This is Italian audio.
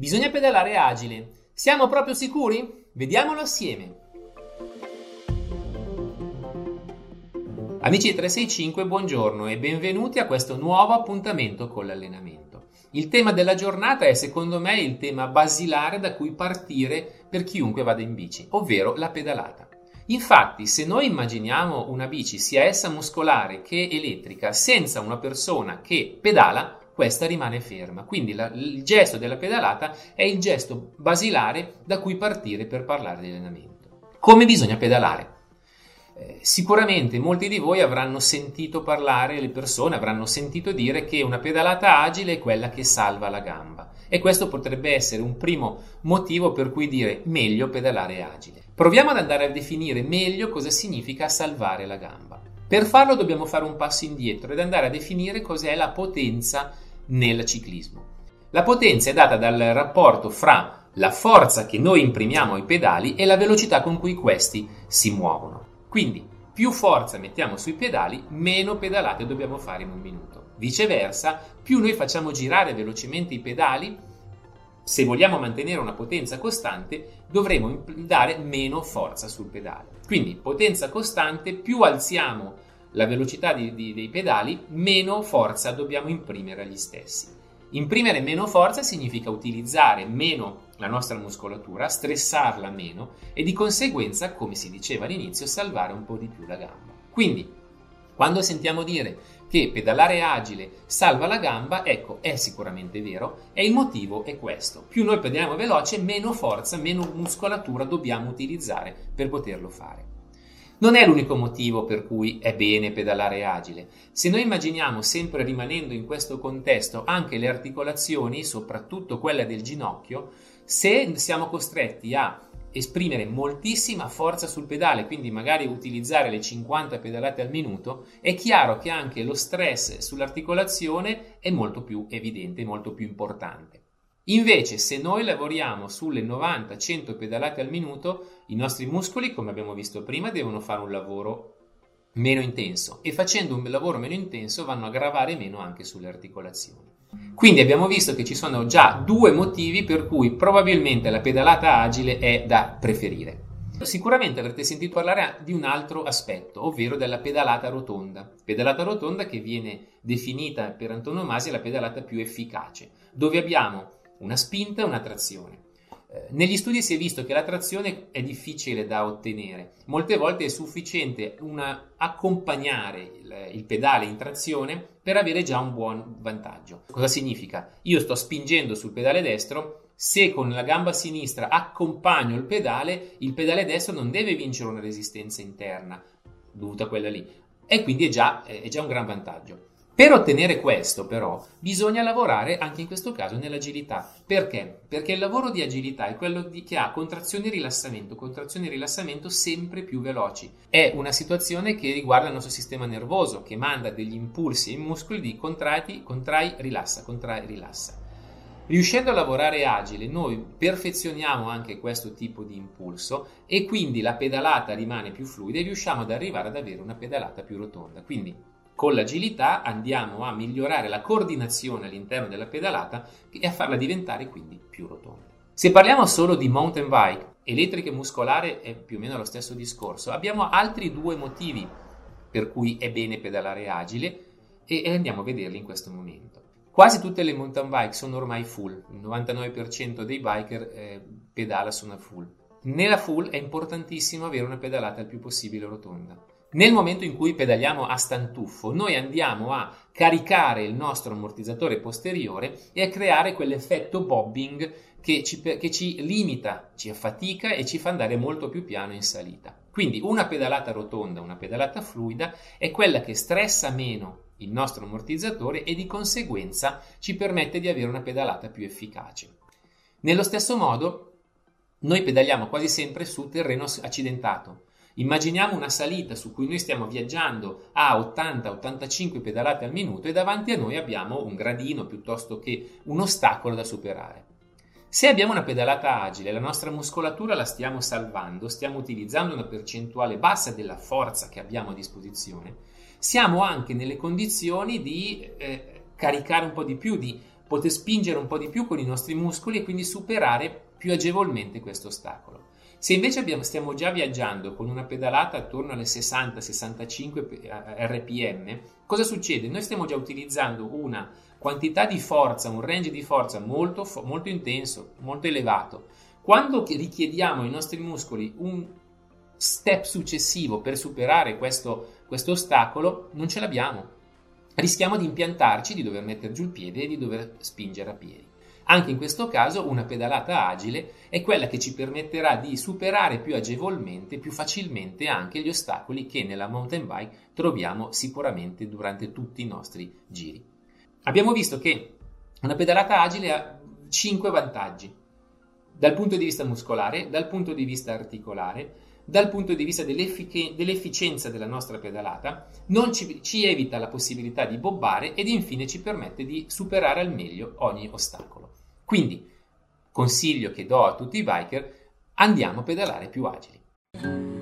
Bisogna pedalare agile. Siamo proprio sicuri? Vediamolo assieme. Amici 365, buongiorno e benvenuti a questo nuovo appuntamento con l'allenamento. Il tema della giornata è secondo me il tema basilare da cui partire per chiunque vada in bici, ovvero la pedalata. Infatti, se noi immaginiamo una bici, sia essa muscolare che elettrica, senza una persona che pedala, questa rimane ferma. Quindi la, il gesto della pedalata è il gesto basilare da cui partire per parlare di allenamento. Come bisogna pedalare? Eh, sicuramente molti di voi avranno sentito parlare, le persone avranno sentito dire che una pedalata agile è quella che salva la gamba e questo potrebbe essere un primo motivo per cui dire meglio pedalare agile. Proviamo ad andare a definire meglio cosa significa salvare la gamba. Per farlo dobbiamo fare un passo indietro ed andare a definire cos'è la potenza nel ciclismo. La potenza è data dal rapporto fra la forza che noi imprimiamo ai pedali e la velocità con cui questi si muovono. Quindi più forza mettiamo sui pedali, meno pedalate dobbiamo fare in un minuto. Viceversa, più noi facciamo girare velocemente i pedali, se vogliamo mantenere una potenza costante, dovremo dare meno forza sul pedale. Quindi potenza costante, più alziamo la velocità di, di, dei pedali, meno forza dobbiamo imprimere agli stessi. Imprimere meno forza significa utilizzare meno la nostra muscolatura, stressarla meno e di conseguenza, come si diceva all'inizio, salvare un po' di più la gamba. Quindi, quando sentiamo dire che pedalare agile salva la gamba, ecco, è sicuramente vero e il motivo è questo. Più noi pedaliamo veloce, meno forza, meno muscolatura dobbiamo utilizzare per poterlo fare. Non è l'unico motivo per cui è bene pedalare agile. Se noi immaginiamo sempre rimanendo in questo contesto anche le articolazioni, soprattutto quella del ginocchio, se siamo costretti a esprimere moltissima forza sul pedale, quindi magari utilizzare le 50 pedalate al minuto, è chiaro che anche lo stress sull'articolazione è molto più evidente, molto più importante. Invece, se noi lavoriamo sulle 90-100 pedalate al minuto, i nostri muscoli, come abbiamo visto prima, devono fare un lavoro meno intenso e facendo un lavoro meno intenso vanno a gravare meno anche sulle articolazioni. Quindi abbiamo visto che ci sono già due motivi per cui probabilmente la pedalata agile è da preferire. Sicuramente avrete sentito parlare di un altro aspetto, ovvero della pedalata rotonda. Pedalata rotonda che viene definita per antonomasia la pedalata più efficace, dove abbiamo una spinta e una trazione. Eh, negli studi si è visto che la trazione è difficile da ottenere, molte volte è sufficiente una, accompagnare il, il, pedale in trazione per avere già un buon vantaggio. Cosa significa? Io sto spingendo sul pedale destro, se con la gamba sinistra accompagno il pedale, il pedale destro non deve vincere una resistenza interna dovuta a quella lì e quindi è già, è già un gran vantaggio. Per ottenere questo, però, bisogna lavorare anche in questo caso nell'agilità. Perché? Perché il lavoro di agilità è quello di, che ha contrazione e rilassamento, contrazione e rilassamento sempre più veloci. È una situazione che riguarda il nostro sistema nervoso, che manda degli impulsi ai muscoli di contrai, contrai, rilassa, contrai, rilassa. Riuscendo a lavorare agile, noi perfezioniamo anche questo tipo di impulso e quindi la pedalata rimane più fluida e riusciamo ad arrivare ad avere una pedalata più rotonda. Quindi con l'agilità andiamo a migliorare la coordinazione all'interno della pedalata e a farla diventare quindi più rotonda. Se parliamo solo di mountain bike, elettrica e muscolare è più o meno lo stesso discorso. Abbiamo altri due motivi per cui è bene pedalare agile e andiamo a vederli in questo momento. Quasi tutte le mountain bike sono ormai full, il 99% dei biker eh, pedala su una full. Nella full è importantissimo avere una pedalata il più possibile rotonda. Nel momento in cui pedaliamo a stantuffo, noi andiamo a caricare il nostro ammortizzatore posteriore e a creare quell'effetto bobbing che ci, che ci limita, ci affatica e ci fa andare molto più piano in salita. Quindi una pedalata rotonda, una pedalata fluida è quella che stressa meno il nostro ammortizzatore e di conseguenza ci permette di avere una pedalata più efficace. Nello stesso modo, noi pedaliamo quasi sempre su terreno accidentato, Immaginiamo una salita su cui noi stiamo viaggiando a 80-85 pedalate al minuto e davanti a noi abbiamo un gradino piuttosto che un ostacolo da superare. Se abbiamo una pedalata agile, la nostra muscolatura la stiamo salvando, stiamo utilizzando una percentuale bassa della forza che abbiamo a disposizione, siamo anche nelle condizioni di eh, caricare un po' di più, di poter spingere un po' di più con i nostri muscoli e quindi superare più agevolmente questo ostacolo. Se invece abbiamo, stiamo già viaggiando con una pedalata attorno alle 60-65 rpm, cosa succede? Noi stiamo già utilizzando una quantità di forza, un range di forza molto, molto intenso, molto elevato. Quando richiediamo ai nostri muscoli un step successivo per superare questo, questo ostacolo, non ce l'abbiamo. Rischiamo di impiantarci, di dover mettere giù il piede e di dover spingere a piedi. Anche in questo caso una pedalata agile è quella che ci permetterà di superare più agevolmente, più facilmente anche gli ostacoli che nella mountain bike troviamo sicuramente durante tutti i nostri giri. Abbiamo visto che una pedalata agile ha 5 vantaggi dal punto di vista muscolare, dal punto di vista articolare, dal punto di vista dell'effic- dell'efficienza della nostra pedalata, non ci, ci evita la possibilità di bobbare ed infine ci permette di superare al meglio ogni ostacolo. Quindi, consiglio che do a tutti i biker, andiamo a pedalare più agili.